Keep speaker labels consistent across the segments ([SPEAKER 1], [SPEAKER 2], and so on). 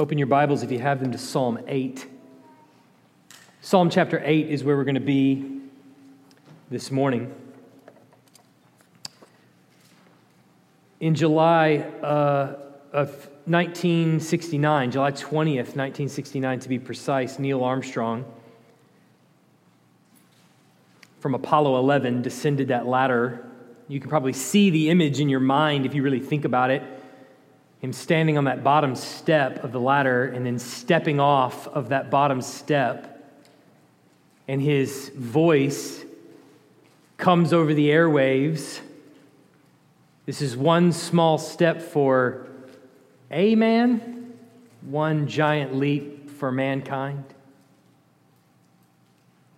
[SPEAKER 1] Open your Bibles if you have them to Psalm 8. Psalm chapter 8 is where we're going to be this morning. In July uh, of 1969, July 20th, 1969 to be precise, Neil Armstrong from Apollo 11 descended that ladder. You can probably see the image in your mind if you really think about it him standing on that bottom step of the ladder and then stepping off of that bottom step. And his voice comes over the airwaves. This is one small step for a man, one giant leap for mankind.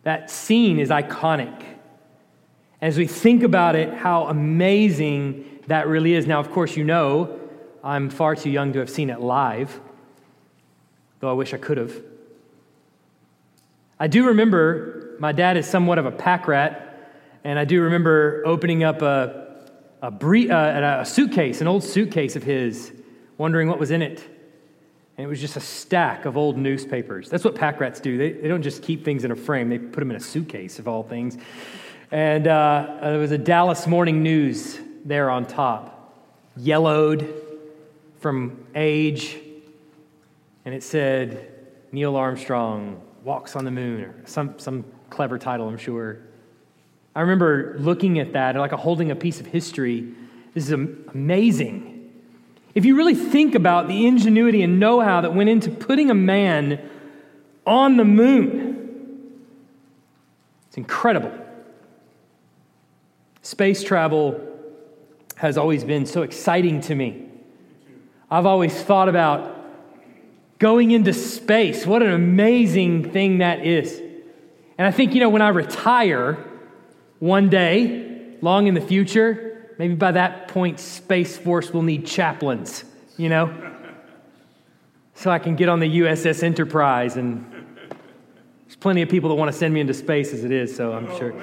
[SPEAKER 1] That scene is iconic. As we think about it, how amazing that really is. Now, of course, you know I'm far too young to have seen it live, though I wish I could have. I do remember my dad is somewhat of a pack rat, and I do remember opening up a, a, uh, a suitcase, an old suitcase of his, wondering what was in it. And it was just a stack of old newspapers. That's what pack rats do. They, they don't just keep things in a frame, they put them in a suitcase, of all things. And uh, there was a Dallas Morning News there on top, yellowed, from age, and it said Neil Armstrong walks on the moon, or some, some clever title, I'm sure. I remember looking at that, like holding a piece of history. This is amazing. If you really think about the ingenuity and know how that went into putting a man on the moon, it's incredible. Space travel has always been so exciting to me. I've always thought about going into space. What an amazing thing that is. And I think, you know, when I retire one day, long in the future, maybe by that point, Space Force will need chaplains, you know? So I can get on the USS Enterprise and there's plenty of people that want to send me into space as it is, so I'm sure.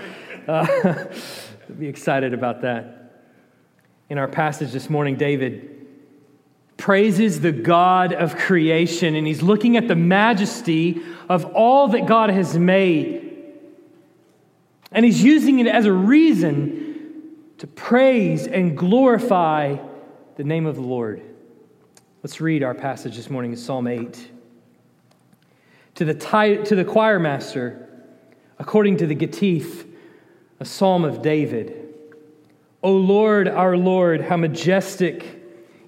[SPEAKER 1] Uh, be excited about that. In our passage this morning, David praises the God of creation and he's looking at the majesty of all that God has made. And he's using it as a reason to praise and glorify the name of the Lord. Let's read our passage this morning in Psalm 8. To the, to the choir master, according to the Gittith, a psalm of David. O Lord, our Lord, how majestic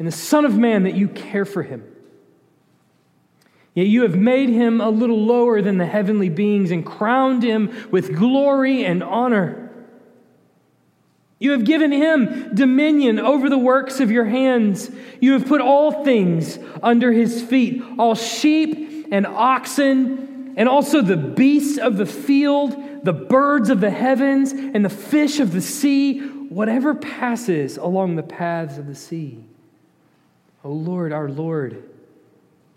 [SPEAKER 1] And the Son of Man that you care for him. Yet you have made him a little lower than the heavenly beings and crowned him with glory and honor. You have given him dominion over the works of your hands. You have put all things under his feet, all sheep and oxen, and also the beasts of the field, the birds of the heavens, and the fish of the sea, whatever passes along the paths of the sea. O Lord, our Lord,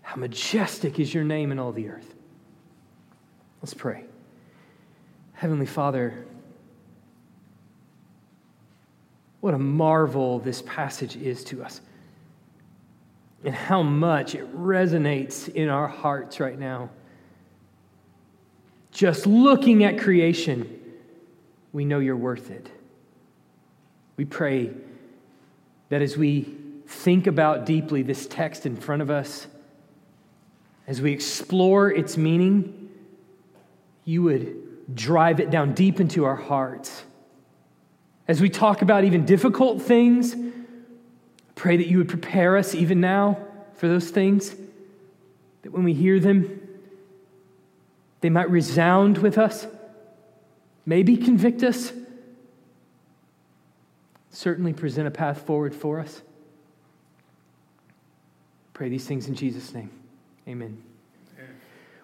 [SPEAKER 1] how majestic is your name in all the earth. Let's pray. Heavenly Father, what a marvel this passage is to us, and how much it resonates in our hearts right now. Just looking at creation, we know you're worth it. We pray that as we think about deeply this text in front of us, as we explore its meaning, you would drive it down deep into our hearts. As we talk about even difficult things, pray that you would prepare us even now for those things, that when we hear them, they might resound with us, maybe convict us, certainly present a path forward for us. Pray these things in Jesus' name. Amen.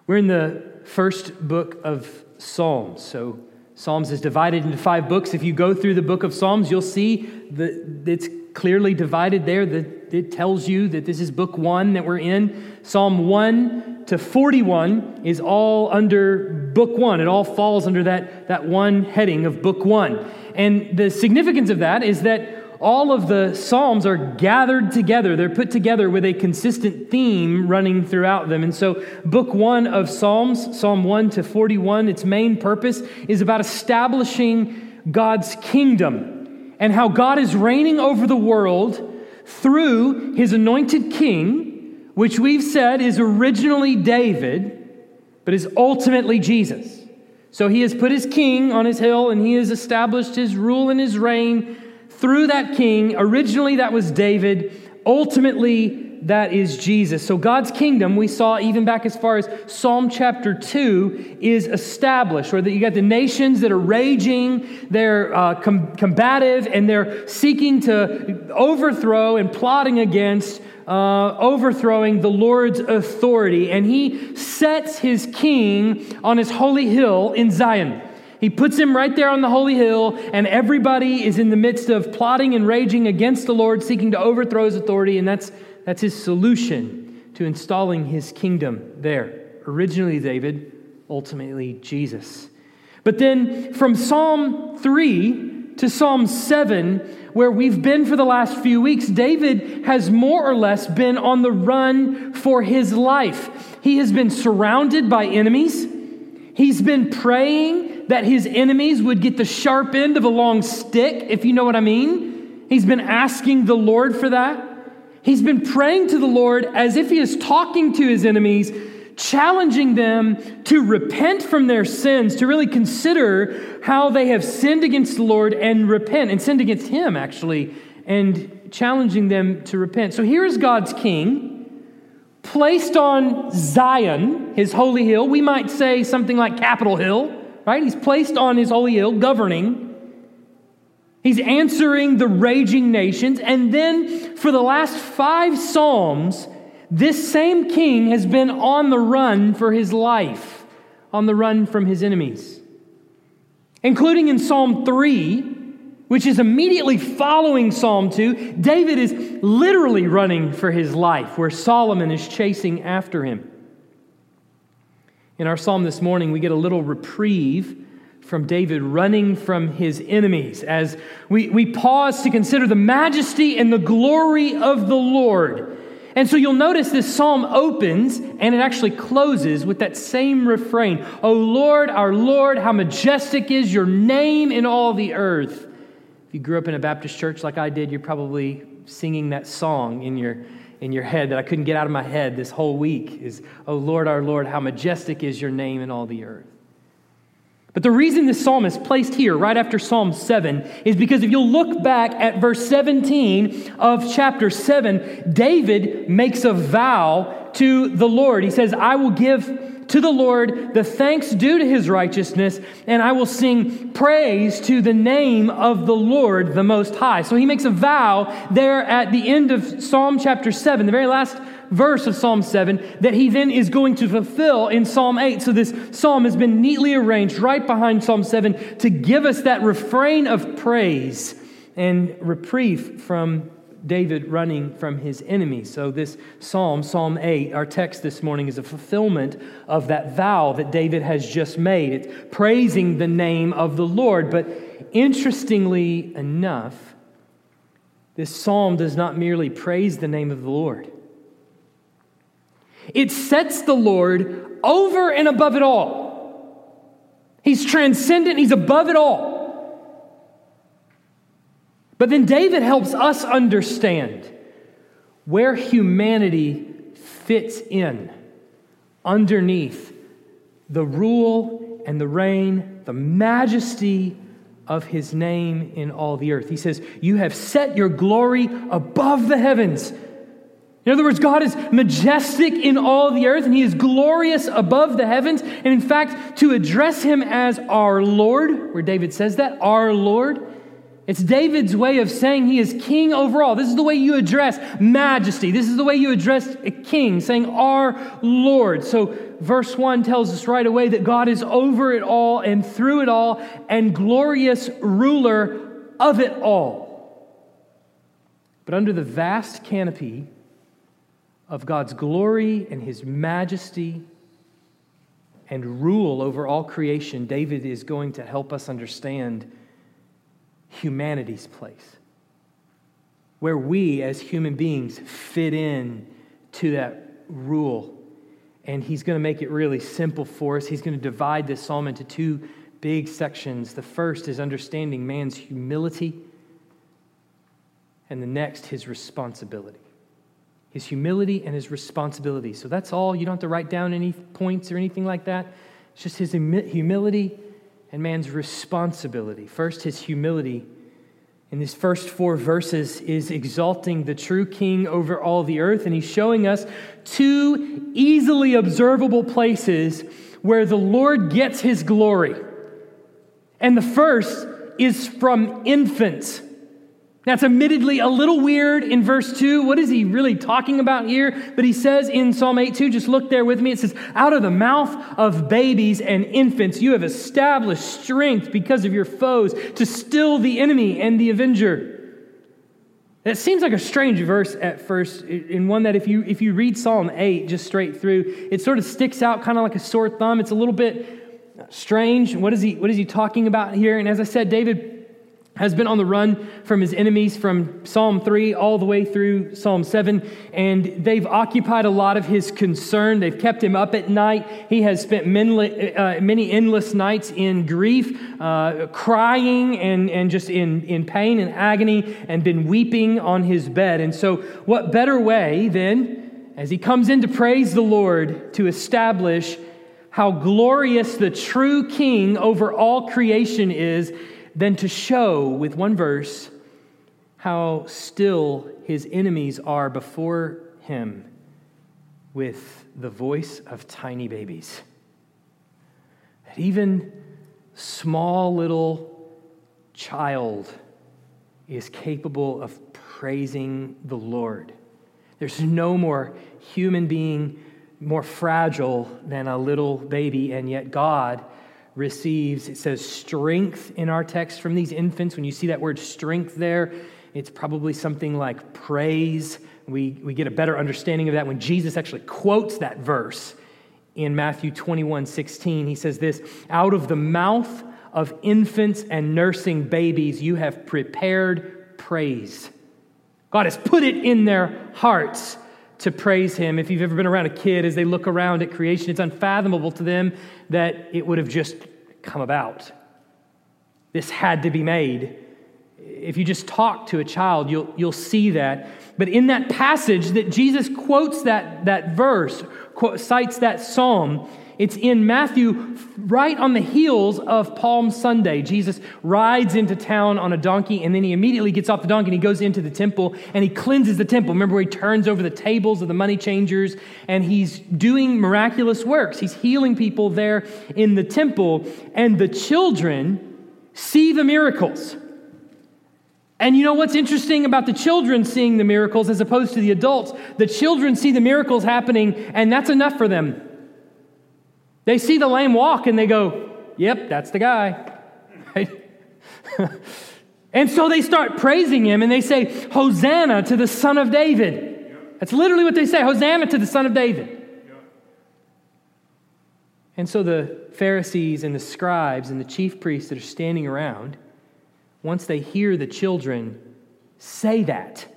[SPEAKER 1] We're in the first book of Psalms. So, Psalms is divided into five books. If you go through the book of Psalms, you'll see that it's clearly divided there. That it tells you that this is book one that we're in. Psalm 1 to 41 is all under book one. It all falls under that, that one heading of book one. And the significance of that is that all of the Psalms are gathered together. They're put together with a consistent theme running throughout them. And so, book one of Psalms, Psalm 1 to 41, its main purpose is about establishing God's kingdom and how God is reigning over the world through his anointed king, which we've said is originally David, but is ultimately Jesus. So he has put his king on his hill and he has established his rule and his reign through that king. Originally, that was David. Ultimately, that is Jesus. So, God's kingdom, we saw even back as far as Psalm chapter 2, is established, where you got the nations that are raging, they're uh, com- combative, and they're seeking to overthrow and plotting against. Uh, overthrowing the Lord's authority, and he sets his king on his holy hill in Zion. He puts him right there on the holy hill, and everybody is in the midst of plotting and raging against the Lord, seeking to overthrow his authority, and that's, that's his solution to installing his kingdom there. Originally, David, ultimately, Jesus. But then from Psalm 3 to Psalm 7, where we've been for the last few weeks, David has more or less been on the run for his life. He has been surrounded by enemies. He's been praying that his enemies would get the sharp end of a long stick, if you know what I mean. He's been asking the Lord for that. He's been praying to the Lord as if he is talking to his enemies, challenging them to repent from their sins, to really consider how they have sinned against the Lord and repent, and sinned against him, actually, and challenging them to repent. So here is God's king, placed on Zion, his holy hill. We might say something like Capitol Hill right? He's placed on his holy hill, governing. He's answering the raging nations. And then for the last five Psalms, this same king has been on the run for his life, on the run from his enemies. Including in Psalm 3, which is immediately following Psalm 2, David is literally running for his life, where Absalom is chasing after him. In our psalm this morning, we get a little reprieve from David running from his enemies as we, we pause to consider the majesty and the glory of the Lord. And so you'll notice this psalm opens and it actually closes with that same refrain O Lord, our Lord, how majestic is your name in all the earth. If you grew up in a Baptist church like I did, you're probably singing that song in your in your head that I couldn't get out of my head this whole week is, Oh Lord, our Lord, how majestic is your name in all the earth. But the reason this psalm is placed here right after Psalm 7 is because if you'll look back at verse 17 of chapter 7, David makes a vow to the Lord. He says, I will give to the Lord the thanks due to his righteousness, and I will sing praise to the name of the Lord the Most High. So he makes a vow there at the end of Psalm chapter 7, the very last verse of Psalm 7, that he then is going to fulfill in Psalm 8. So this psalm has been neatly arranged right behind Psalm 7 to give us that refrain of praise and reprieve from David running from his enemies. So, this psalm, Psalm 8, our text this morning, is a fulfillment of that vow that David has just made. It's praising the name of the Lord. But interestingly enough, this psalm does not merely praise the name of the Lord, it sets the Lord over and above it all. He's transcendent, he's above it all. But then David helps us understand where humanity fits in underneath the rule and the reign, the majesty of his name in all the earth. He says, You have set your glory above the heavens. In other words, God is majestic in all the earth and he is glorious above the heavens. And in fact, to address him as our Lord, where David says that, our Lord, It's David's way of saying he is king over all. This is the way you address majesty. This is the way you address a king, saying our Lord. So, verse 1 tells us right away that God is over it all and through it all and glorious ruler of it all. But under the vast canopy of God's glory and his majesty and rule over all creation, David is going to help us understand humanity's place. Where we as human beings fit in to that rule. And he's going to make it really simple for us. He's going to divide this psalm into two big sections. The first is understanding man's humility, and the next, his responsibility. His humility and his responsibility. So that's all. You don't have to write down any points or anything like that. It's just his humility and man's responsibility. First, his humility in these first four verses is exalting the true king over all the earth, and he's showing us two easily observable places where the Lord gets his glory. And the first is from infants. That's admittedly a little weird in verse 2. What is he really talking about here? But he says in Psalm 8 2, just look there with me. It says, Out of the mouth of babies and infants, you have established strength because of your foes to still the enemy and the avenger. That seems like a strange verse at first, in one that if you, if you read Psalm 8 just straight through, it sort of sticks out kind of like a sore thumb. It's a little bit strange. What is he, what is he talking about here? And as I said, David has been on the run from his enemies from Psalm 3 all the way through Psalm 7, and they've occupied a lot of his concern. They've kept him up at night. He has spent many, uh, many endless nights in grief, uh, crying, and, and just in, in pain and agony, and been weeping on his bed. And so, what better way then, as he comes in to praise the Lord, to establish how glorious the true king over all creation is? Than to show with one verse how still his enemies are before him with the voice of tiny babies. That even small little child is capable of praising the Lord. There's no more human being more fragile than a little baby, and yet God receives, it says strength in our text from these infants. When you see that word strength there, it's probably something like praise. We, we get a better understanding of that when Jesus actually quotes that verse in Matthew 21 16. He says this Out of the mouth of infants and nursing babies, you have prepared praise. God has put it in their hearts to praise him. If you've ever been around a kid, as they look around at creation, it's unfathomable to them that it would have just come about. This had to be made. If you just talk to a child, you'll, you'll see that. But in that passage that Jesus quotes that, that verse, quote, cites that psalm, it's in Matthew, right on the heels of Palm Sunday. Jesus rides into town on a donkey, and then he immediately gets off the donkey and he goes into the temple and he cleanses the temple. Remember, he turns over the tables of the money changers and he's doing miraculous works. He's healing people there in the temple, and the children see the miracles. And you know what's interesting about the children seeing the miracles as opposed to the adults? The children see the miracles happening, and that's enough for them. They see the lame walk and they go, Yep, that's the guy. and so they start praising him and they say, Hosanna to the Son of David. That's literally what they say Hosanna to the Son of David. And so the Pharisees and the scribes and the chief priests that are standing around, once they hear the children say that,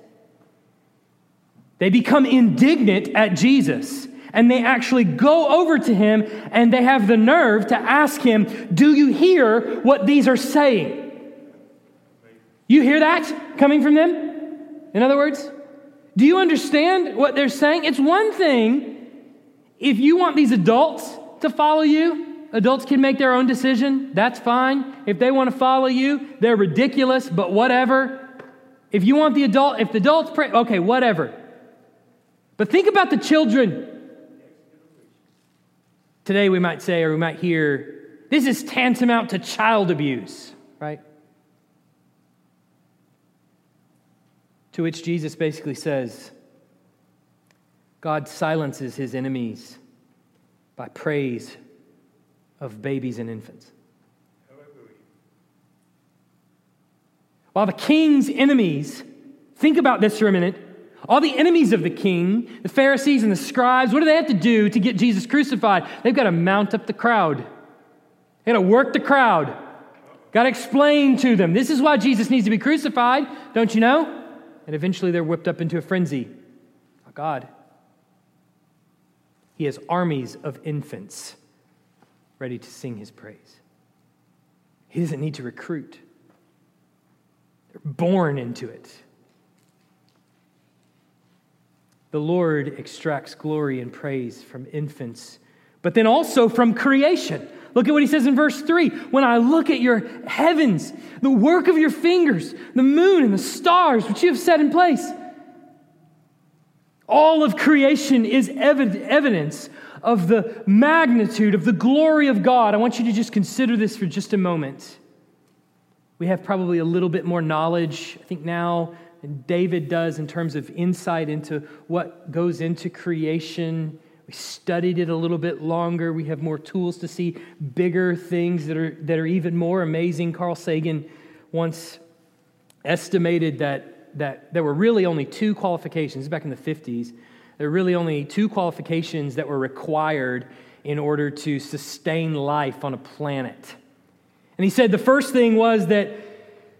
[SPEAKER 1] they become indignant at Jesus and they actually go over to him and they have the nerve to ask him, Do you hear what these are saying? You hear that coming from them? In other words, do you understand what they're saying? It's one thing if you want these adults to follow you, adults can make their own decision. That's fine. If they want to follow you, they're ridiculous, but whatever. If you want the adult, if the adults pray, okay, whatever. But think about the children. Today we might say, or we might hear, this is tantamount to child abuse, right? To which Jesus basically says, God silences his enemies by praise of babies and infants. While the king's enemies, think about this for a minute. All the enemies of the king, the Pharisees and the scribes, what do they have to do to get Jesus crucified? They've got to mount up the crowd. They got to work the crowd. Got to explain to them. This is why Jesus needs to be crucified, don't you know? And eventually they're whipped up into a frenzy. Oh, God. He has armies of infants ready to sing his praise. He doesn't need to recruit, they're born into it. The Lord extracts glory and praise from infants, but then also from creation. Look at what he says in verse 3 When I look at your heavens, the work of your fingers, the moon and the stars which you have set in place, all of creation is evidence of the magnitude of the glory of God. I want you to just consider this for just a moment. We have probably a little bit more knowledge, I think, now David does in terms of insight into what goes into creation. We studied it a little bit longer. We have more tools to see bigger things that are, that are even more amazing. Carl Sagan once estimated that, that there were really only two qualifications, back in the 50s, there were really only two qualifications that were required in order to sustain life on a planet. And he said the first thing was that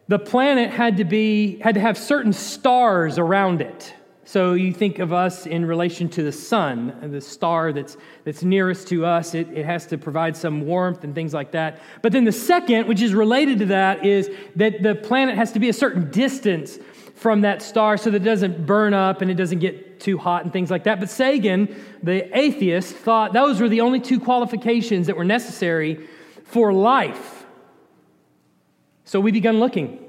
[SPEAKER 1] the planet had to be had to have certain stars around it. So you think of us in relation to the sun, the star that's, that's nearest to us, it, it has to provide some warmth and things like that. But then the second, which is related to that, is that the planet has to be a certain distance from that star so that it doesn't burn up and it doesn't get too hot and things like that. But Sagan, the atheist, thought those were the only two qualifications that were necessary for life. So we began looking.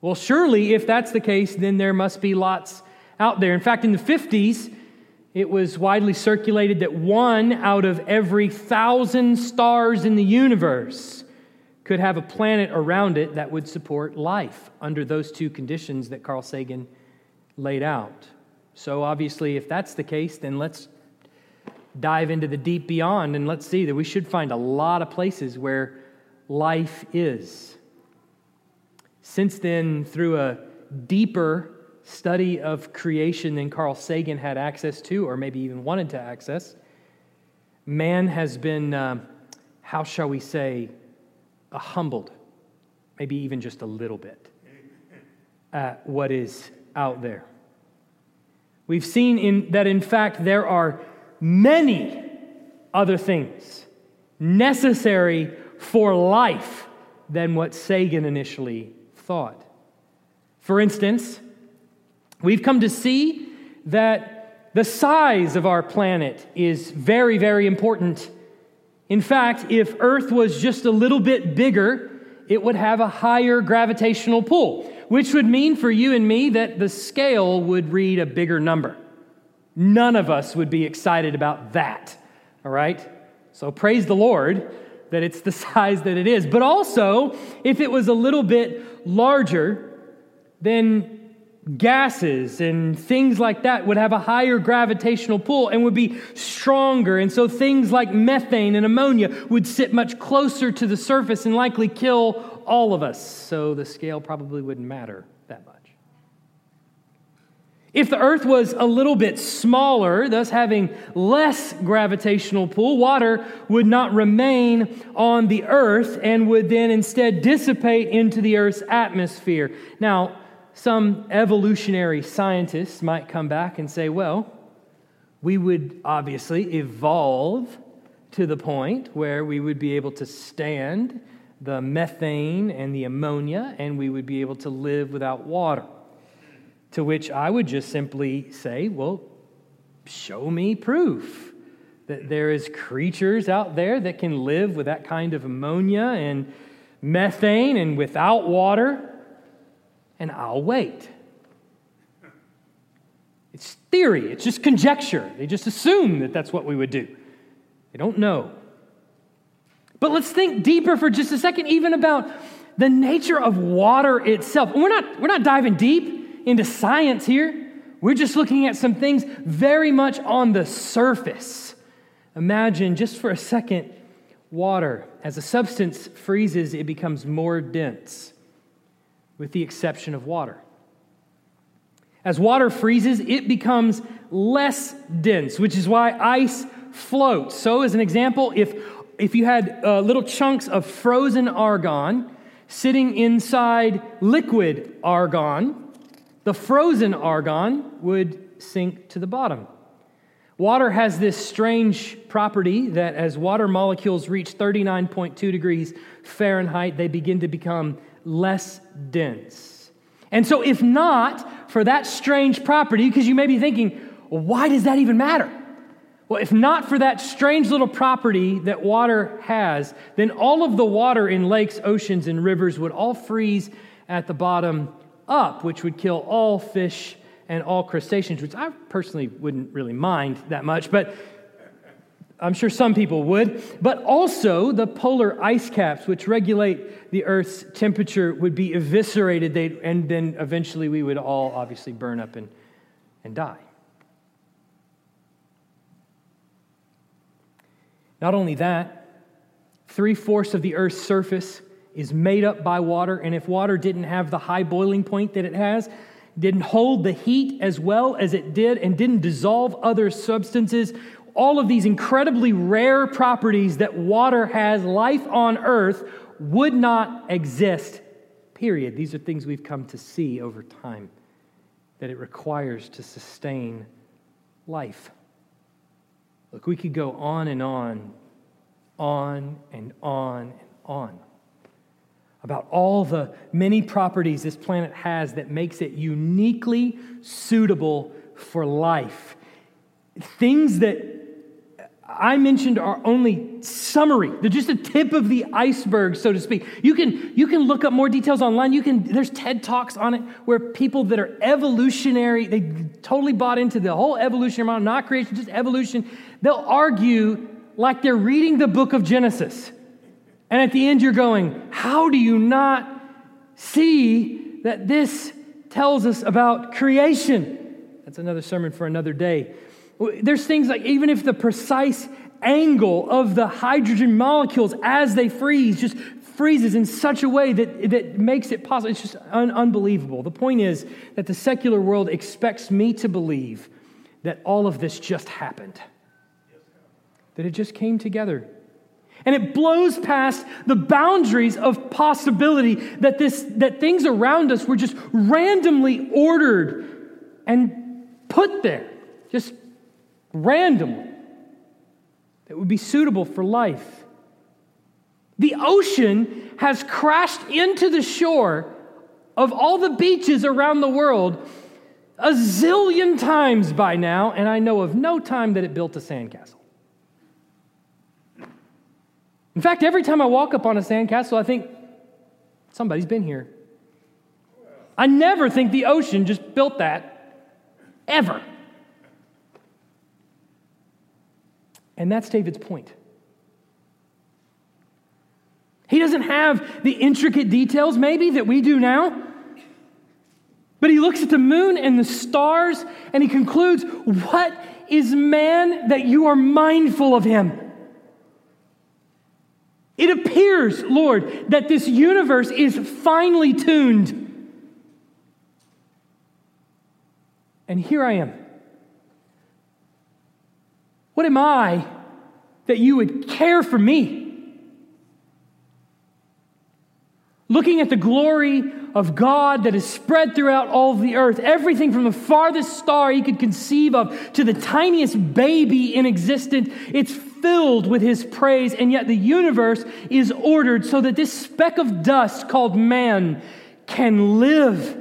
[SPEAKER 1] Well, surely, if that's the case, then there must be lots out there. In fact, in the 50s, it was widely circulated that one out of every thousand stars in the universe could have a planet around it that would support life under those two conditions that Carl Sagan laid out. So, obviously, if that's the case, then let's dive into the deep beyond and let's see that we should find a lot of places where life is. Since then, through a deeper study of creation than Carl Sagan had access to, or maybe even wanted to access, man has been, uh, how shall we say, uh, humbled, maybe even just a little bit, at what is out there. We've seen in, that, in fact, there are many other things necessary for life than what Sagan initially thought. For instance, we've come to see that the size of our planet is very, very important. In fact, if Earth was just a little bit bigger, it would have a higher gravitational pull, which would mean for you and me that the scale would read a bigger number. None of us would be excited about that, all right? So praise the Lord that it's the size that it is. But also, if it was a little bit larger, then gases and things like that would have a higher gravitational pull and would be stronger. And so things like methane and ammonia would sit much closer to the surface and likely kill all of us. So the scale probably wouldn't matter. If the earth was a little bit smaller, thus having less gravitational pull, water would not remain on the earth and would then instead dissipate into the earth's atmosphere. Now, some evolutionary scientists might come back and say, well, we would obviously evolve to the point where we would be able to stand the methane and the ammonia and we would be able to live without water. To which I would just simply say, well, show me proof that there is creatures out there that can live with that kind of ammonia and methane and without water, and I'll wait. It's theory, it's just conjecture. They just assume that that's what we would do. They don't know. But let's think deeper for just a second, even about the nature of water itself. we're not, we're not diving deep into science here. We're just looking at some things very much on the surface. Imagine just for a second water. As a substance freezes, it becomes more dense, with the exception of water. As water freezes, it becomes less dense, which is why ice floats. So, as an example, if, if you had uh, little chunks of frozen argon sitting inside liquid argon, the frozen argon would sink to the bottom. Water has this strange property that as water molecules reach 39.2 degrees Fahrenheit, they begin to become less dense. And so, if not for that strange property, because you may be thinking, well, why does that even matter? Well, if not for that strange little property that water has, then all of the water in lakes, oceans, and rivers would all freeze at the bottom up, which would kill all fish and all crustaceans, which I personally wouldn't really mind that much, but I'm sure some people would. But also, the polar ice caps, which regulate the Earth's temperature, would be eviscerated, They'd, and then eventually we would all obviously burn up and, and die. Not only that, three fourths of the Earth's surface is made up by water, and if water didn't have the high boiling point that it has, didn't hold the heat as well as it did, and didn't dissolve other substances, all of these incredibly rare properties that water has, life on earth would not exist, period. These are things we've come to see over time that it requires to sustain life. Look, we could go on and on, on and on and on about all the many properties this planet has that makes it uniquely suitable for life. Things that I mentioned are only summary. They're just a tip of the iceberg, so to speak. You can, you can look up more details online. You can, there's TED Talks on it where people that are evolutionary, they totally bought into the whole evolutionary model, not creation, just evolution. They'll argue like they're reading the book of Genesis. And at the end, you're going, How do you not see that this tells us about creation? That's another sermon for another day. There's things like even if the precise angle of the hydrogen molecules as they freeze just freezes in such a way that, that makes it possible. It's just un- unbelievable. The point is that the secular world expects me to believe that all of this just happened, that it just came together. And it blows past the boundaries of possibility that, this, that things around us were just randomly ordered and put there, just randomly, that would be suitable for life. The ocean has crashed into the shore of all the beaches around the world a zillion times by now, and I know of no time that it built a sandcastle. In fact, every time I walk up on a sandcastle, I think somebody's been here. I never think the ocean just built that, ever. And that's David's point. He doesn't have the intricate details, maybe, that we do now. But he looks at the moon and the stars and he concludes, What is man that you are mindful of him? It appears, Lord, that this universe is finely tuned. And here I am. What am I that you would care for me? Looking at the glory of God that is spread throughout all of the earth, everything from the farthest star you could conceive of to the tiniest baby in existence, it's filled with his praise, and yet the universe is ordered so that this speck of dust called man can live.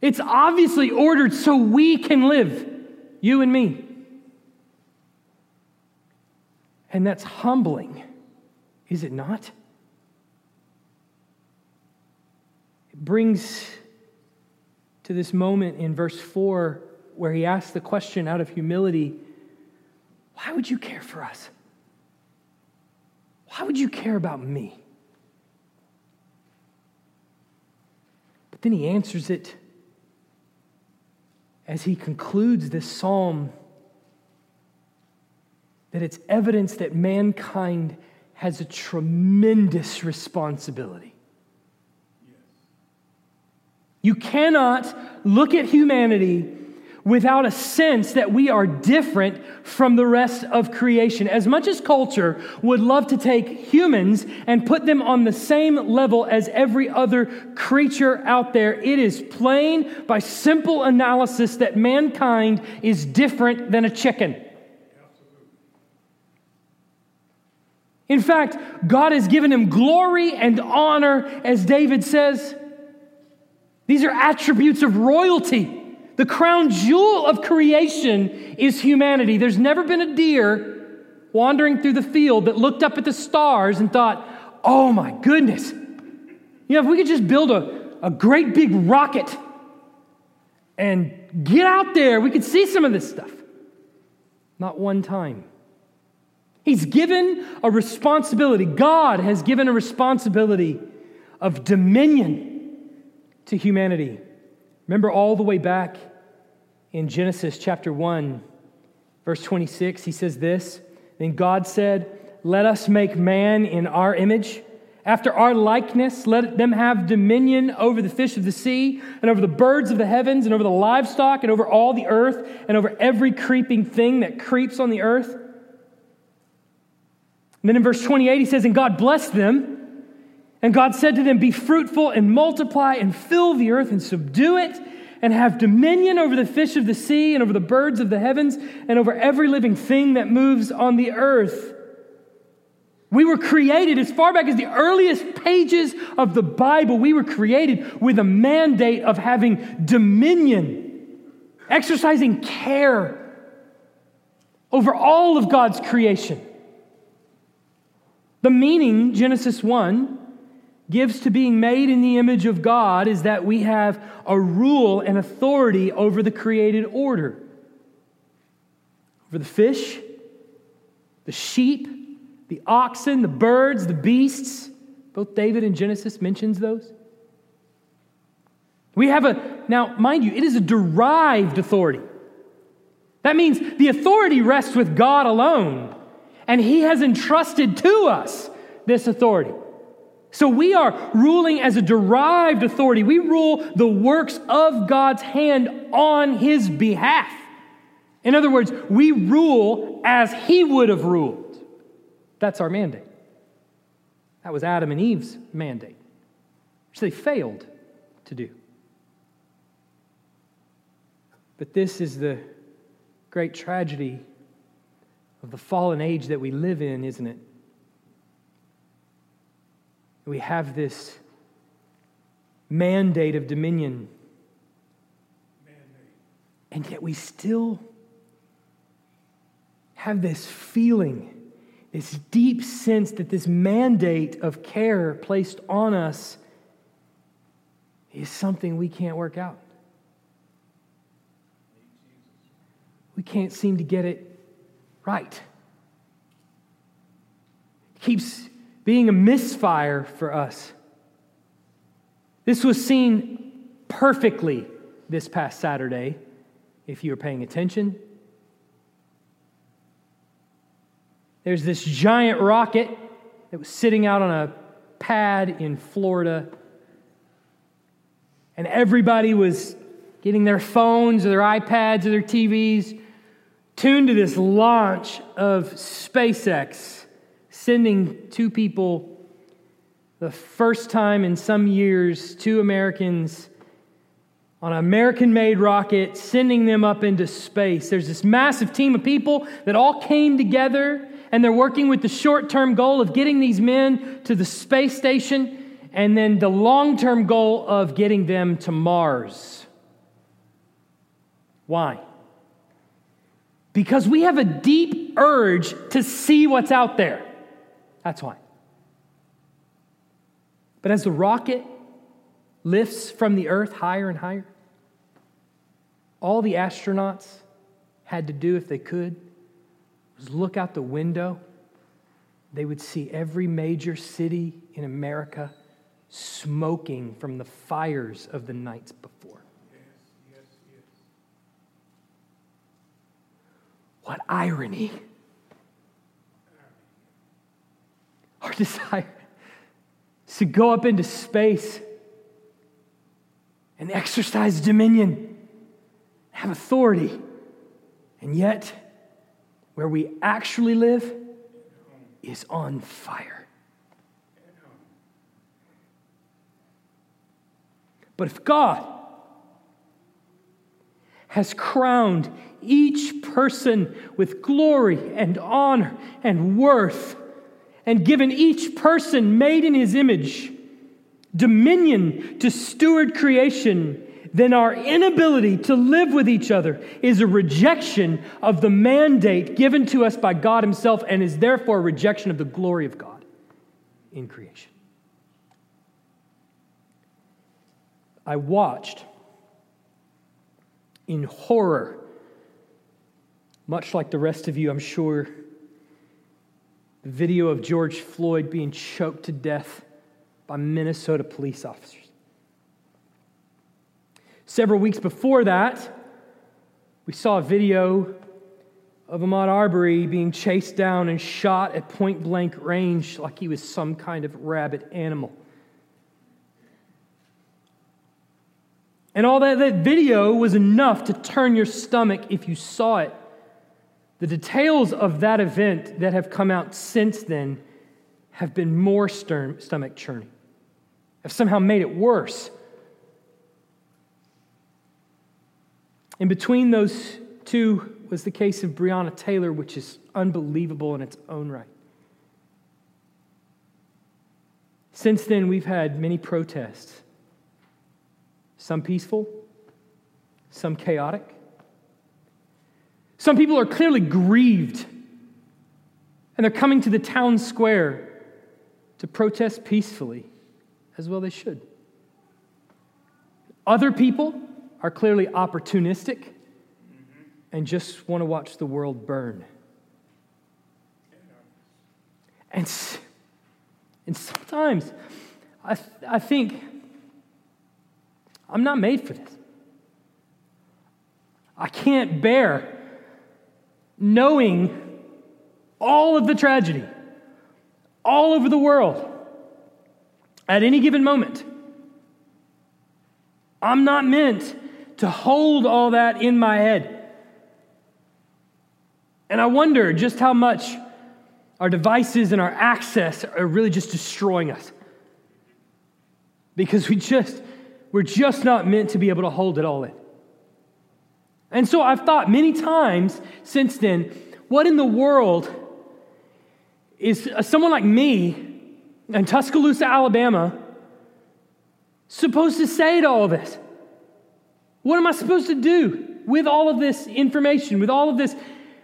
[SPEAKER 1] It's obviously ordered so we can live, you and me. And that's humbling, is it not? It brings to this moment in verse 4 where he asks the question out of humility why would you care for us? Why would you care about me? But then he answers it as he concludes this psalm that it's evidence that mankind has a tremendous responsibility. You cannot look at humanity without a sense that we are different from the rest of creation. As much as culture would love to take humans and put them on the same level as every other creature out there, it is plain by simple analysis that mankind is different than a chicken. In fact, God has given him glory and honor, as David says. These are attributes of royalty. The crown jewel of creation is humanity. There's never been a deer wandering through the field that looked up at the stars and thought, oh my goodness, you know, if we could just build a, a great big rocket and get out there, we could see some of this stuff. Not one time. He's given a responsibility. God has given a responsibility of dominion to humanity. Remember all the way back in Genesis chapter 1, verse 26, he says this Then God said, Let us make man in our image. After our likeness, let them have dominion over the fish of the sea, and over the birds of the heavens, and over the livestock, and over all the earth, and over every creeping thing that creeps on the earth. And then in verse 28, he says, And God blessed them. And God said to them, Be fruitful and multiply and fill the earth and subdue it and have dominion over the fish of the sea and over the birds of the heavens and over every living thing that moves on the earth. We were created as far back as the earliest pages of the Bible. We were created with a mandate of having dominion, exercising care over all of God's creation. The meaning, Genesis 1, gives to being made in the image of God is that we have a rule and authority over the created order. Over the fish, the sheep, the oxen, the birds, the beasts. Both David and Genesis mentions those. We have a, now, mind you, it is a derived authority. That means the authority rests with God alone, and He has entrusted to us this authority. So we are ruling as a derived authority. We rule the works of God's hand on his behalf. In other words, we rule as he would have ruled. That's our mandate. That was Adam and Eve's mandate, which they failed to do. But this is the great tragedy of the fallen age that we live in, isn't it? We have this mandate of dominion. And yet we still have this feeling, this deep sense that this mandate of care placed on us is something we can't work out. We can't seem to get it right. It keeps being a misfire for us. This was seen perfectly this past Saturday, if you were paying attention. There's this giant rocket that was sitting out on a pad in Florida, and everybody was getting their phones or their iPads or their TVs tuned to this launch of SpaceX sending two people, the first time in some years, two Americans on an American made rocket, sending them up into space. There's this massive team of people that all came together and they're working with the short term goal of getting these men to the space station and then the long term goal of getting them to Mars. Why? Because we have a deep urge to see what's out there. That's why. But as the rocket lifts from the earth higher and higher, all the astronauts had to do, if they could, was look out the window. They would see every major city in America smoking from the fires of the nights before. What irony. Our desire is to go up into space and exercise dominion, have authority. And yet, where we actually live is on fire. But if God has crowned each person with glory and honor and worth, and given each person made in his image dominion to steward creation, then our inability to live with each other is a rejection of the mandate given to us by God Himself and is therefore a rejection of the glory of God in creation. I watched in horror, much like the rest of you, I'm sure, video of George Floyd being choked to death by Minnesota police officers. Several weeks before that, we saw a video of Ahmaud Arbery being chased down and shot at point blank range like he was some kind of rabid animal. And all that, that video was enough to turn your stomach if you saw it. The details of that event that have come out since then have been more stern, stomach churning have somehow made it worse. In between those two was the case of Breonna Taylor, which is unbelievable in its own right. Since then, we've had many protests, some peaceful, some chaotic. Some people are clearly grieved, and they're coming to the town square to protest peacefully as well they should. Other people are clearly opportunistic and just want to watch the world burn. And, and sometimes I, I think I'm not made for this. I can't bear knowing all of the tragedy all over the world at any given moment. I'm not meant to hold all that in my head. And I wonder just how much our devices and our access are really just destroying us. Because we just, we're just not meant to be able to hold it all in. And so I've thought many times since then, what in the world is uh, someone like me in Tuscaloosa, Alabama, supposed to say to all this? What am I supposed to do with all of this information, with all of this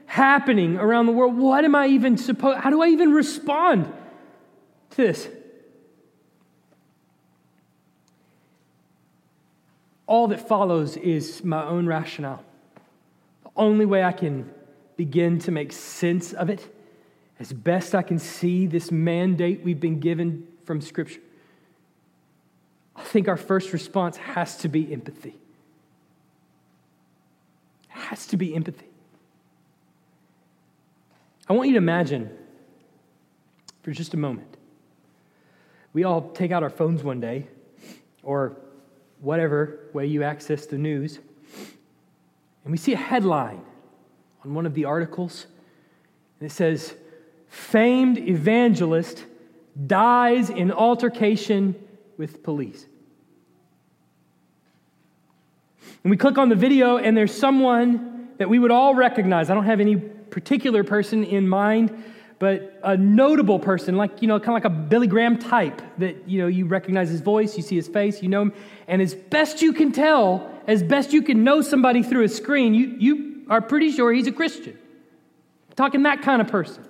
[SPEAKER 1] happening around the world? What am I even supposed, how do I even respond to this? All that follows is my own rationale. Only way I can begin to make sense of it as best I can see this mandate we've been given from Scripture, I think our first response has to be empathy. It has to be empathy. I want you to imagine for just a moment. We all take out our phones one day, or whatever way you access the news, and we see a headline on one of the articles, and it says, famed evangelist dies in altercation with police. And we click on the video, and there's someone that we would all recognize. I don't have any particular person in mind, but a notable person, like, you know, kind of like a Billy Graham type that, you know, you recognize his voice, you see his face, you know him. And as best you can tell, as best you can know somebody through a screen, you, you are pretty sure he's a Christian. I'm talking that kind of person.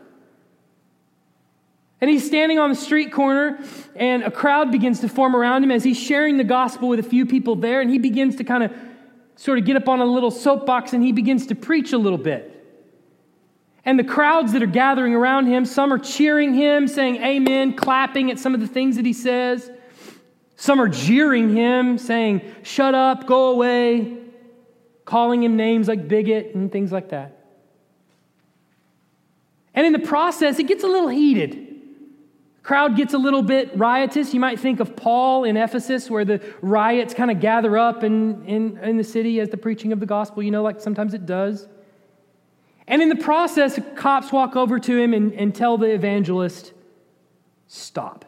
[SPEAKER 1] And he's standing on the street corner, and a crowd begins to form around him as he's sharing the gospel with a few people there. And he begins to kind of sort of get up on a little soapbox and he begins to preach a little bit. And the crowds that are gathering around him, some are cheering him, saying amen, clapping at some of the things that he says. Some are jeering him, saying, Shut up, go away, calling him names like bigot and things like that. And in the process, it gets a little heated. Crowd gets a little bit riotous. You might think of Paul in Ephesus, where the riots kind of gather up in, in, in the city as the preaching of the gospel, you know, like sometimes it does. And in the process, cops walk over to him and, and tell the evangelist, stop,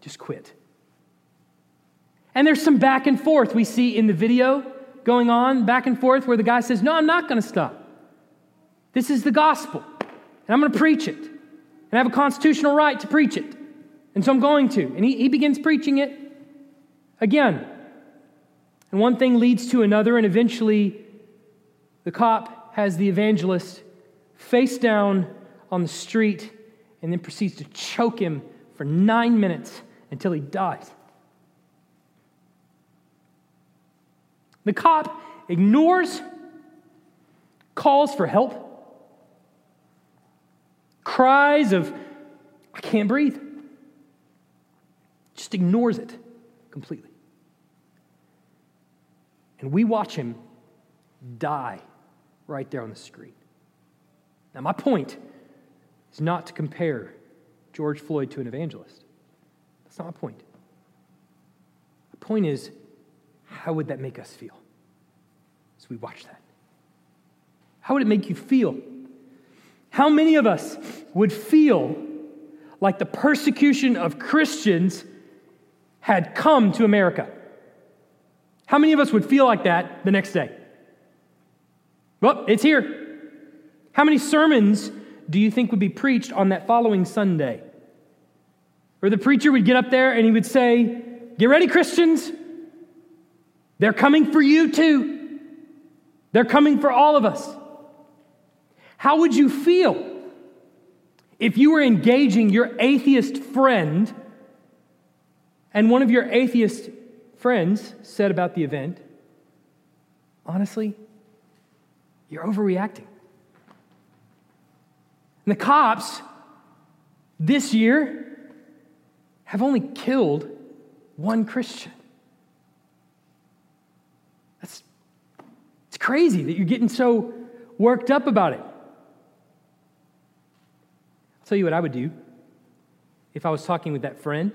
[SPEAKER 1] just quit. And there's some back and forth we see in the video going on, back and forth, where the guy says, No, I'm not going to stop. This is the gospel, and I'm going to preach it. And I have a constitutional right to preach it. And so I'm going to. And he, he begins preaching it again. And one thing leads to another, and eventually the cop has the evangelist face down on the street and then proceeds to choke him for nine minutes until he dies. The cop ignores calls for help cries of, I can't breathe. Just ignores it completely. And we watch him die right there on the screen. Now, my point is not to compare George Floyd to an evangelist. That's not my point. The point is, how would that make us feel we watch that? How would it make you feel how many of us would feel like the persecution of Christians had come to America? How many of us would feel like that the next day? Well, it's here. How many sermons do you think would be preached on that following Sunday? Where the preacher would get up there and he would say, Get ready, Christians. They're coming for you too. They're coming for all of us. How would you feel if you were engaging your atheist friend and one of your atheist friends said about the event, honestly, you're overreacting. And the cops this year have only killed one Christian. That's it's crazy that you're getting so worked up about it. I'll tell you what I would do if I was talking with that friend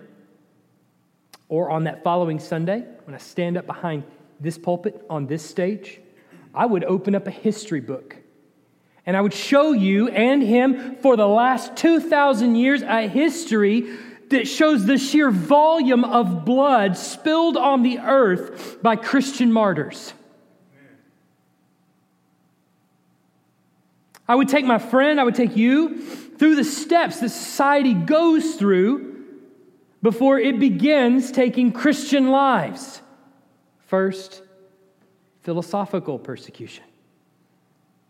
[SPEAKER 1] or on that following Sunday when I stand up behind this pulpit on this stage. I would open up a history book and I would show you and him for the last 2,000 years a history that shows the sheer volume of blood spilled on the earth by Christian martyrs. I would take my friend, I would take you through the steps that society goes through before it begins taking Christian lives. First, philosophical persecution,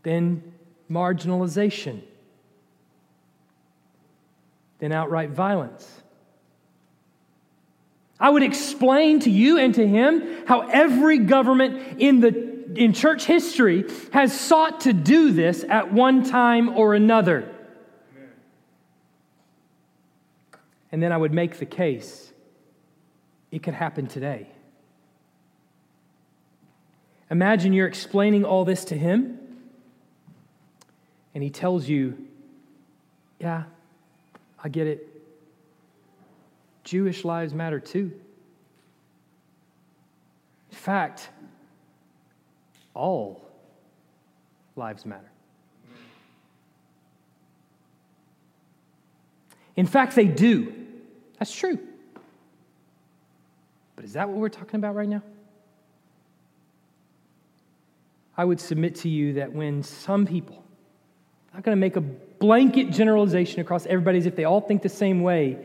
[SPEAKER 1] then, marginalization, then, outright violence. I would explain to you and to him how every government in the in church history has sought to do this at one time or another. And then I would make the case it could happen today. Imagine you're explaining all this to him, and he tells you, Yeah, I get it. Jewish lives matter too. In fact, all lives matter. In fact, they do. That's true. But is that what we're talking about right now? I would submit to you that when some people, I'm not going to make a blanket generalization across everybody as if they all think the same way,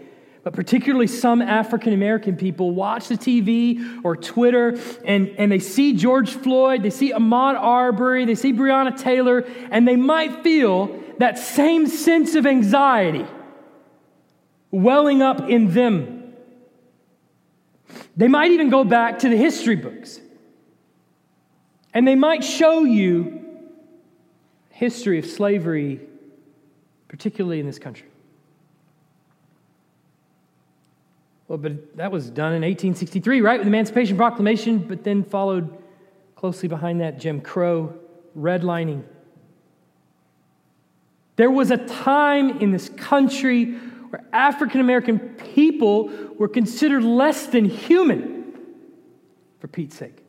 [SPEAKER 1] but particularly some African American people watch the TV or Twitter and, and they see George Floyd, they see Ahmaud Arbery, they see Breonna Taylor, and they might feel that same sense of anxiety welling up in them. They might even go back to the history books. And they might show you history of slavery, particularly in this country. Well, but that was done in 1863, right, with the Emancipation Proclamation, but then followed closely behind that Jim Crow redlining. There was a time in this country where African American people were considered less than human, for Pete's sake.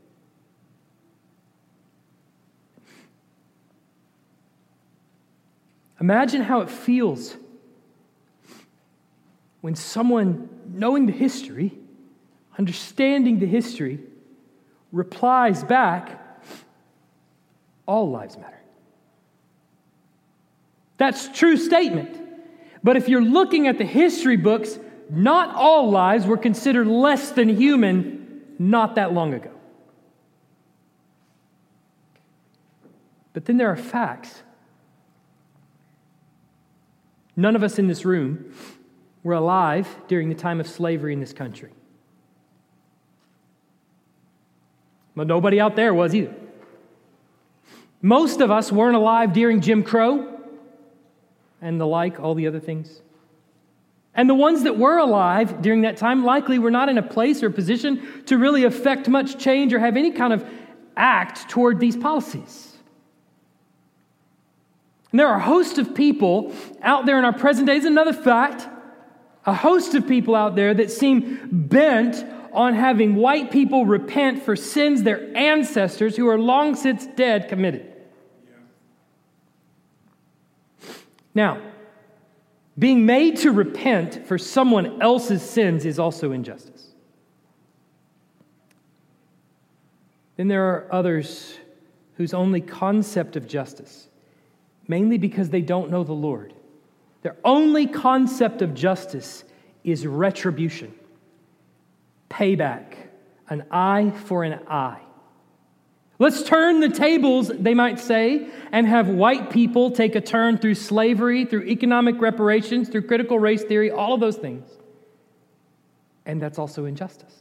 [SPEAKER 1] Imagine how it feels when someone, knowing the history, understanding the history, replies back, All lives matter. That's true statement. But if you're looking at the history books, not all lives were considered less than human not that long ago. But then there are facts None of us in this room were alive during the time of slavery in this country. But nobody out there was either. Most of us weren't alive during Jim Crow and the like, all the other things. And the ones that were alive during that time likely were not in a place or position to really affect much change or have any kind of act toward these policies. And there are a host of people out there in our present days, another fact, a host of people out there that seem bent on having white people repent for sins their ancestors who are long since dead committed. Now, being made to repent for someone else's sins is also injustice. Then there are others whose only concept of justice mainly because they don't know the Lord. Their only concept of justice is retribution, payback, an eye for an eye. Let's turn the tables, they might say, and have white people take a turn through slavery, through economic reparations, through critical race theory, all of those things. And that's also injustice.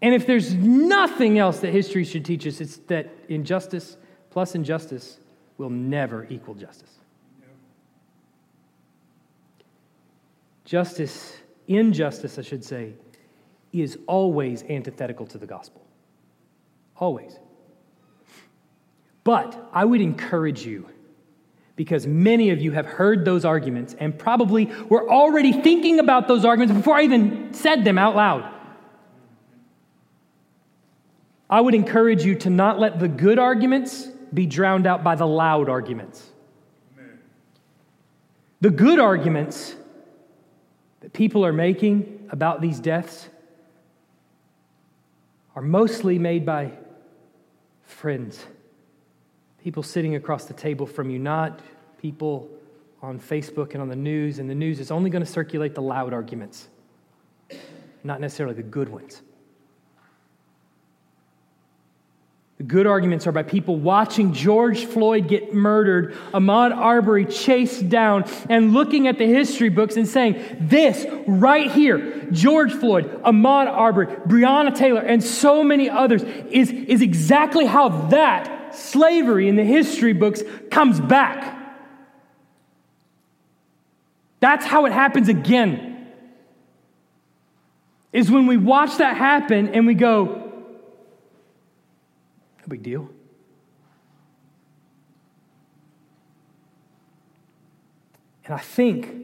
[SPEAKER 1] And if there's nothing else that history should teach us, it's that injustice plus injustice will never equal justice. Justice, injustice, I should say, is always antithetical to the gospel. Always. But I would encourage you, because many of you have heard those arguments and probably were already thinking about those arguments before I even said them out loud. I would encourage you to not let the good arguments be drowned out by the loud arguments. Amen. The good arguments people are making about these deaths are mostly made by friends, people sitting across the table from you, not people on Facebook and on the news. And the news is only going to circulate the loud arguments, not necessarily the good ones. The good arguments are by people watching George Floyd get murdered, Ahmaud Arbery chased down, and looking at the history books and saying, This right here, George Floyd, Ahmaud Arbery, Breonna Taylor, and so many others, is, is exactly how that slavery in the history books comes back. That's how it happens again. Is when we watch that happen and we go, big deal. And I think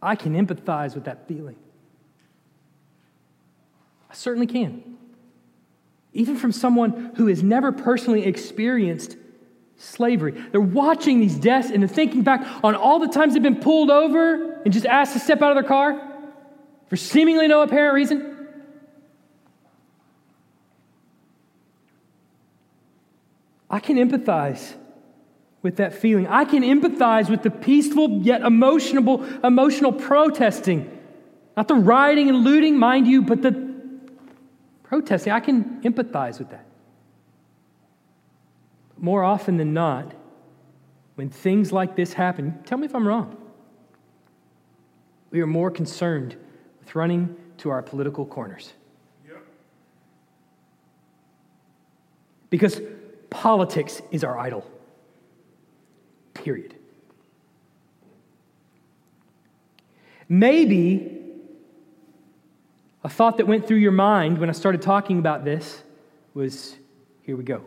[SPEAKER 1] I can empathize with that feeling. I certainly can. Even from someone who has never personally experienced slavery. They're watching these deaths and they're thinking back on all the times they've been pulled over and just asked to step out of their car for seemingly no apparent reason. I can empathize with that feeling. I can empathize with the peaceful yet emotional, emotional protesting. Not the rioting and looting, mind you, but the protesting. I can empathize with that. More often than not, when things like this happen, tell me if I'm wrong. We are more concerned with running to our political corners. Yep. Because Politics is our idol. Period. Maybe a thought that went through your mind when I started talking about this was here we go.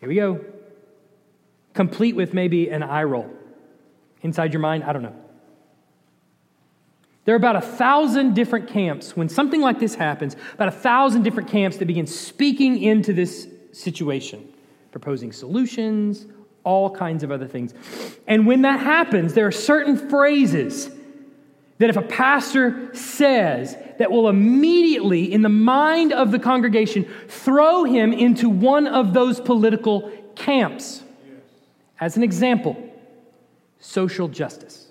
[SPEAKER 1] Here we go. Complete with maybe an eye roll inside your mind. I don't know. There are about a thousand different camps. When something like this happens, about a thousand different camps that begin speaking into this situation, proposing solutions, all kinds of other things. And when that happens, there are certain phrases that if a pastor says that will immediately, in the mind of the congregation, throw him into one of those political camps. As an example, social justice.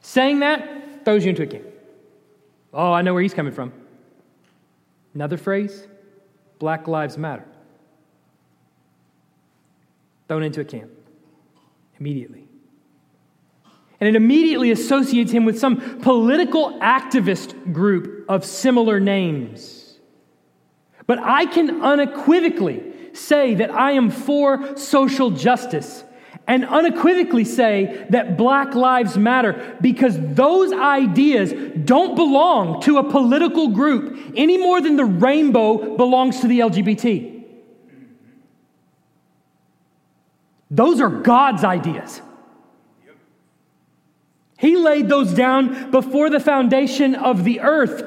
[SPEAKER 1] Saying that throws you into a camp. Oh, I know where he's coming from. Another phrase Black Lives Matter. Thrown into a camp immediately and it immediately associates him with some political activist group of similar names. But I can unequivocally say that I am for social justice and unequivocally say that Black Lives Matter because those ideas don't belong to a political group any more than the rainbow belongs to the LGBT. Those are God's ideas. He laid those down before the foundation of the earth.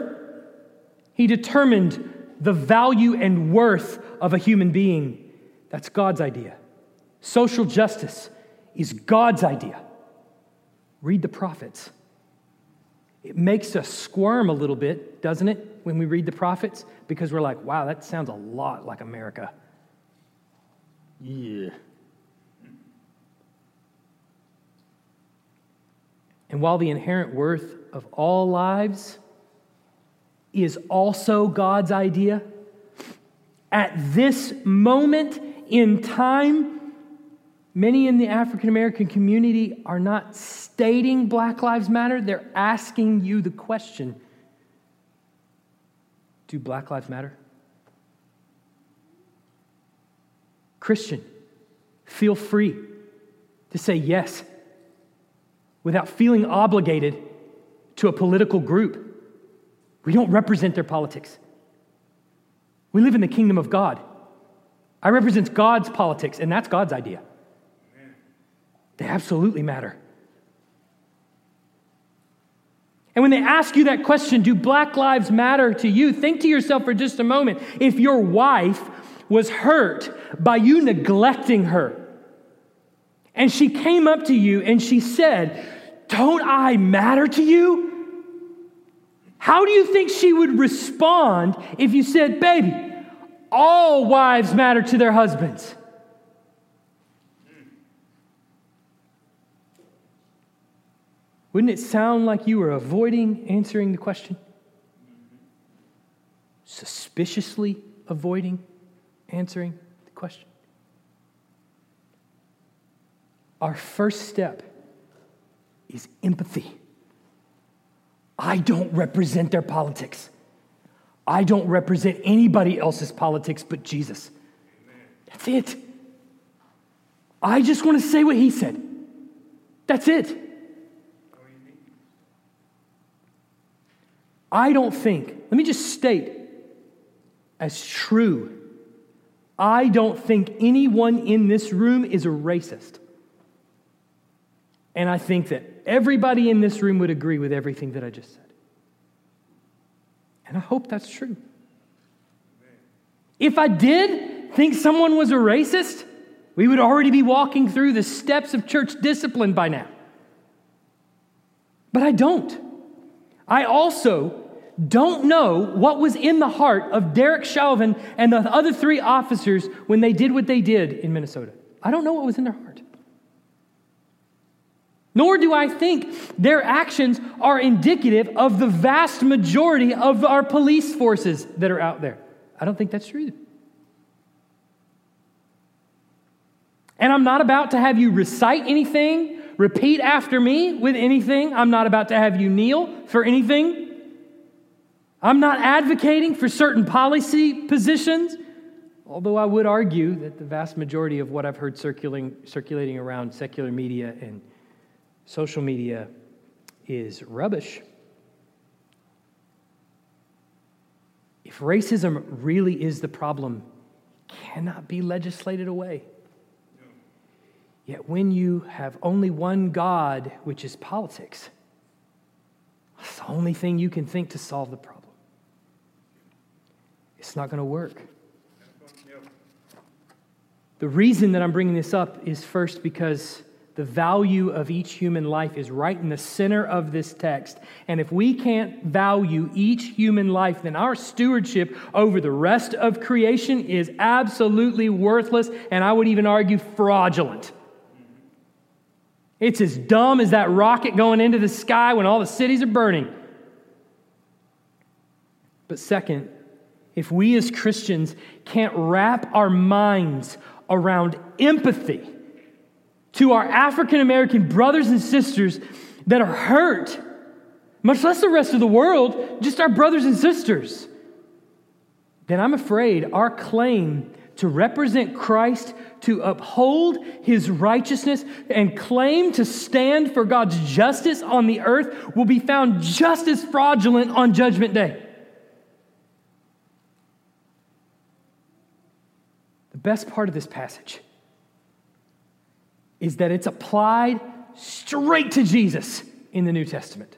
[SPEAKER 1] He determined the value and worth of a human being. That's God's idea. Social justice is God's idea. Read the prophets. It makes us squirm a little bit, doesn't it, when we read the prophets? Because we're like, wow, that sounds a lot like America. Yeah. And while the inherent worth of all lives is also God's idea, at this moment in time, many in the African American community are not stating Black Lives Matter, they're asking you the question Do Black Lives Matter? Christian, feel free to say yes without feeling obligated to a political group. We don't represent their politics. We live in the kingdom of God. I represent God's politics, and that's God's idea. They absolutely matter. And when they ask you that question, do black lives matter to you? Think to yourself for just a moment if your wife was hurt by you neglecting her, and she came up to you and she said, Don't I matter to you? How do you think she would respond if you said, Baby, all wives matter to their husbands? Wouldn't it sound like you were avoiding answering the question? Suspiciously avoiding answering the question? Our first step is empathy. I don't represent their politics. I don't represent anybody else's politics but Jesus. That's it. I just want to say what he said. That's it. I don't think, let me just state as true, I don't think anyone in this room is a racist. And I think that everybody in this room would agree with everything that I just said. And I hope that's true. If I did think someone was a racist, we would already be walking through the steps of church discipline by now. But I don't. I also don't know what was in the heart of Derek Chauvin and the other three officers when they did what they did in Minnesota. I don't know what was in their heart. Nor do I think their actions are indicative of the vast majority of our police forces that are out there. I don't think that's true. And I'm not about to have you recite anything, repeat after me with anything. I'm not about to have you kneel for anything. I'm not advocating for certain policy positions, although I would argue that the vast majority of what I've heard circulating, circulating around secular media and social media is rubbish. If racism really is the problem, cannot be legislated away. Yet when you have only one God, which is politics, it's the only thing you can think to solve the problem. It's not going to work. The reason that I'm bringing this up is first because the value of each human life is right in the center of this text. And if we can't value each human life, then our stewardship over the rest of creation is absolutely worthless, and I would even argue fraudulent. It's as dumb as that rocket going into the sky when all the cities are burning. But second, if we as Christians can't wrap our minds around empathy, to our African American brothers and sisters that are hurt, much less the rest of the world, just our brothers and sisters, then I'm afraid our claim to represent Christ, to uphold his righteousness, and claim to stand for God's justice on the earth will be found just as fraudulent on Judgment Day. Best part of this passage is that it's applied straight to Jesus in the New Testament.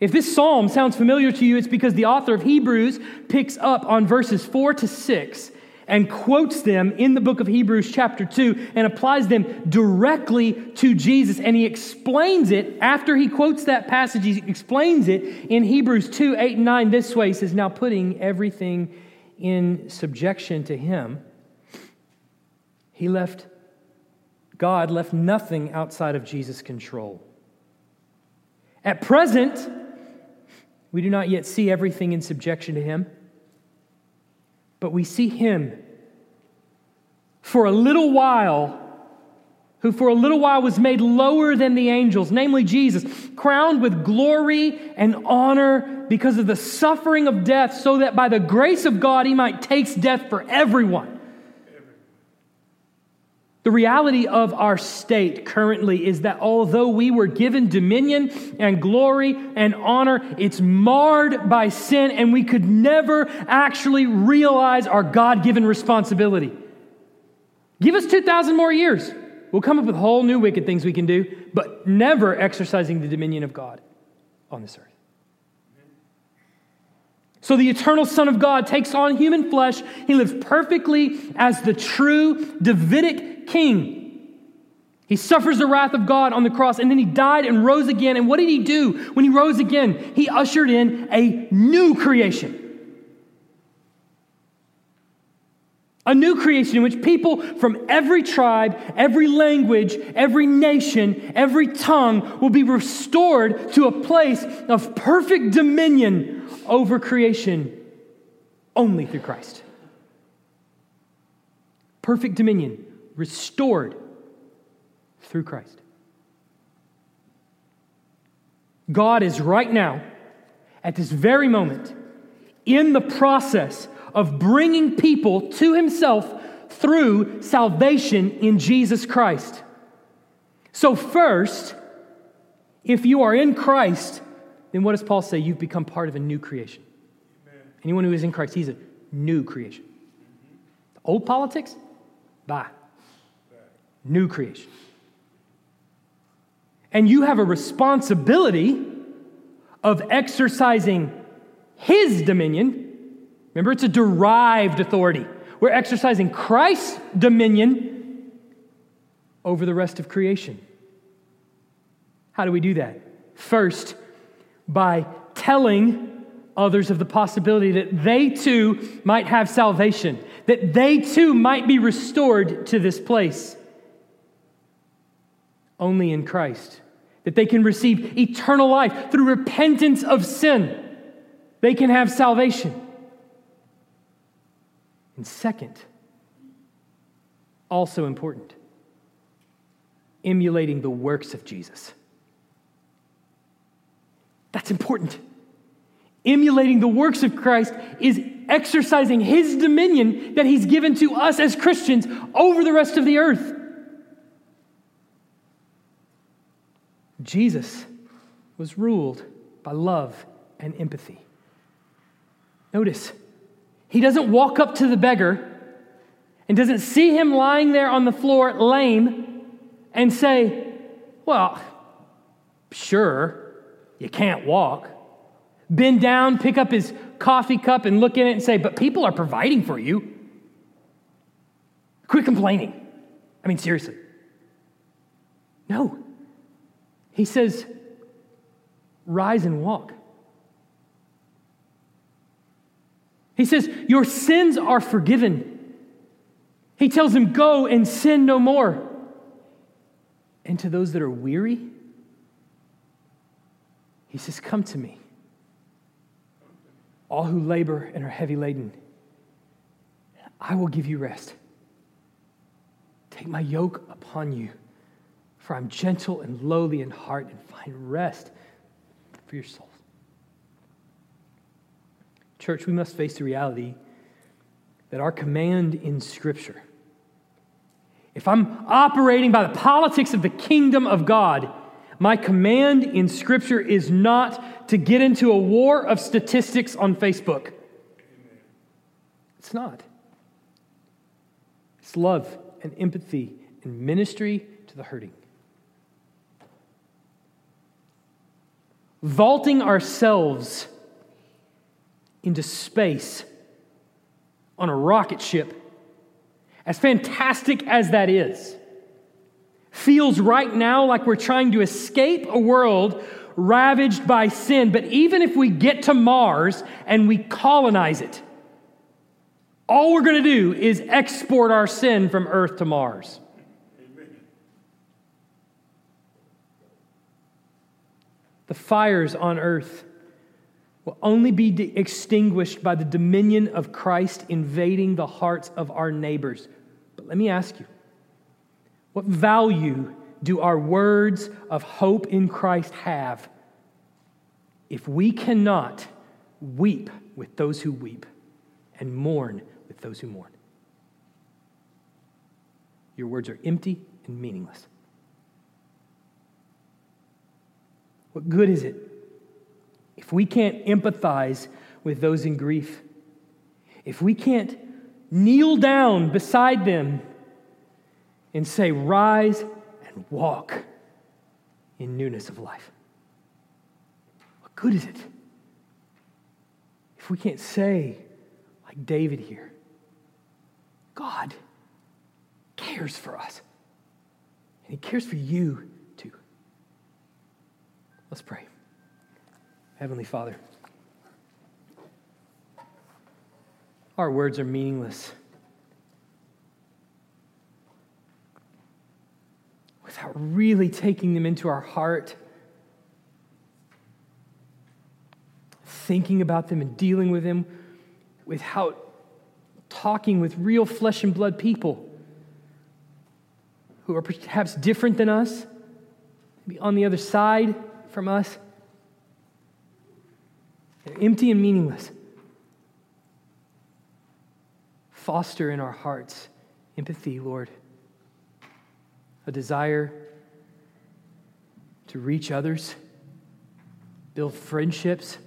[SPEAKER 1] If this psalm sounds familiar to you, it's because the author of Hebrews picks up on verses 4 to 6 and quotes them in the book of Hebrews, chapter 2, and applies them directly to Jesus. And he explains it after he quotes that passage, he explains it in Hebrews 2 8 and 9 this way. He says, Now putting everything in subjection to him, he left God left nothing outside of Jesus' control. At present, we do not yet see everything in subjection to Him, but we see Him for a little while, who for a little while was made lower than the angels, namely Jesus, crowned with glory and honor because of the suffering of death, so that by the grace of God He might taste death for everyone. The reality of our state currently is that although we were given dominion and glory and honor, it's marred by sin, and we could never actually realize our God given responsibility. Give us 2,000 more years. We'll come up with whole new wicked things we can do, but never exercising the dominion of God on this earth. So the eternal Son of God takes on human flesh. He lives perfectly as the true Davidic king. He suffers the wrath of God on the cross, and then he died and rose again. And what did he do when he rose again? He ushered in a new creation. A new creation in which people from every tribe, every language, every nation, every tongue will be restored to a place of perfect dominion over creation only through Christ. Perfect dominion restored through Christ. God is right now, at this very moment, in the process of bringing people to Himself through salvation in Jesus Christ. So, first, if you are in Christ, then what does Paul say? You've become part of a new creation. Amen. Anyone who is in Christ, he's a new creation. Old politics? Bye new creation. And you have a responsibility of exercising His dominion. Remember, it's a derived authority. We're exercising Christ's dominion over the rest of creation. How do we do that? First, by telling others of the possibility that they too might have salvation, that they too might be restored to this place only in Christ. That they can receive eternal life through repentance of sin. They can have salvation. And second, also important, emulating the works of Jesus. That's important. Emulating the works of Christ is exercising his dominion that he's given to us as Christians over the rest of the earth. Jesus was ruled by love and empathy. Notice, he doesn't walk up to the beggar and doesn't see him lying there on the floor lame and say, Well, sure, you can't walk. Bend down, pick up his coffee cup, and look in it and say, But people are providing for you. Quit complaining. I mean, seriously. No. He says, Rise and walk. He says, Your sins are forgiven. He tells him, Go and sin no more. And to those that are weary, he says, Come to me, all who labor and are heavy laden. I will give you rest. Take my yoke upon you, for I'm gentle and lowly in heart, and find rest for your souls. Church, we must face the reality that our command in Scripture, if I'm operating by the politics of the kingdom of God, my command in Scripture is not to get into a war of statistics on Facebook. It's not. It's love and empathy and ministry to the hurting. Vaulting ourselves into space on a rocket ship, as fantastic as that is, feels right now like we're trying to escape a world ravaged by sin. But even if we get to Mars and we colonize it, all we're going to do is export our sin from Earth to Mars. The fires on earth will only be de- extinguished by the dominion of Christ invading the hearts of our neighbors. But let me ask you what value do our words of hope in Christ have if we cannot weep with those who weep and mourn with those who mourn. Your words are empty and meaningless. What good is it if we can't empathize with those in grief? If we can't kneel down beside them and say, Rise and walk in newness of life? What good is it if we can't say, like David here, God cares for us. And He cares for you too. Let's pray. Heavenly Father, our words are meaningless without really taking them into our heart, thinking about them and dealing with them, without talking with real flesh and blood people who are perhaps different than us, maybe on the other side from us. Empty and meaningless. Foster in our hearts empathy, Lord, a desire to reach others, build friendships,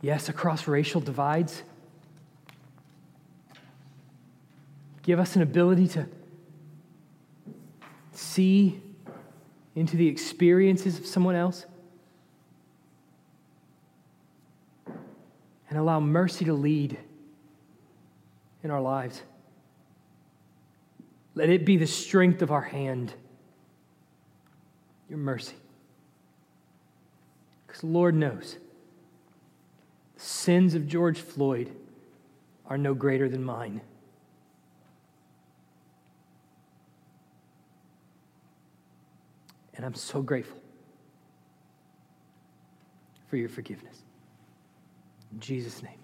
[SPEAKER 1] yes, across racial divides Give us an ability to see into the experiences of someone else. And allow mercy to lead in our lives. Let it be the strength of our hand, your mercy. Because the Lord knows the sins of George Floyd are no greater than mine. And I'm so grateful for your forgiveness. In Jesus' name.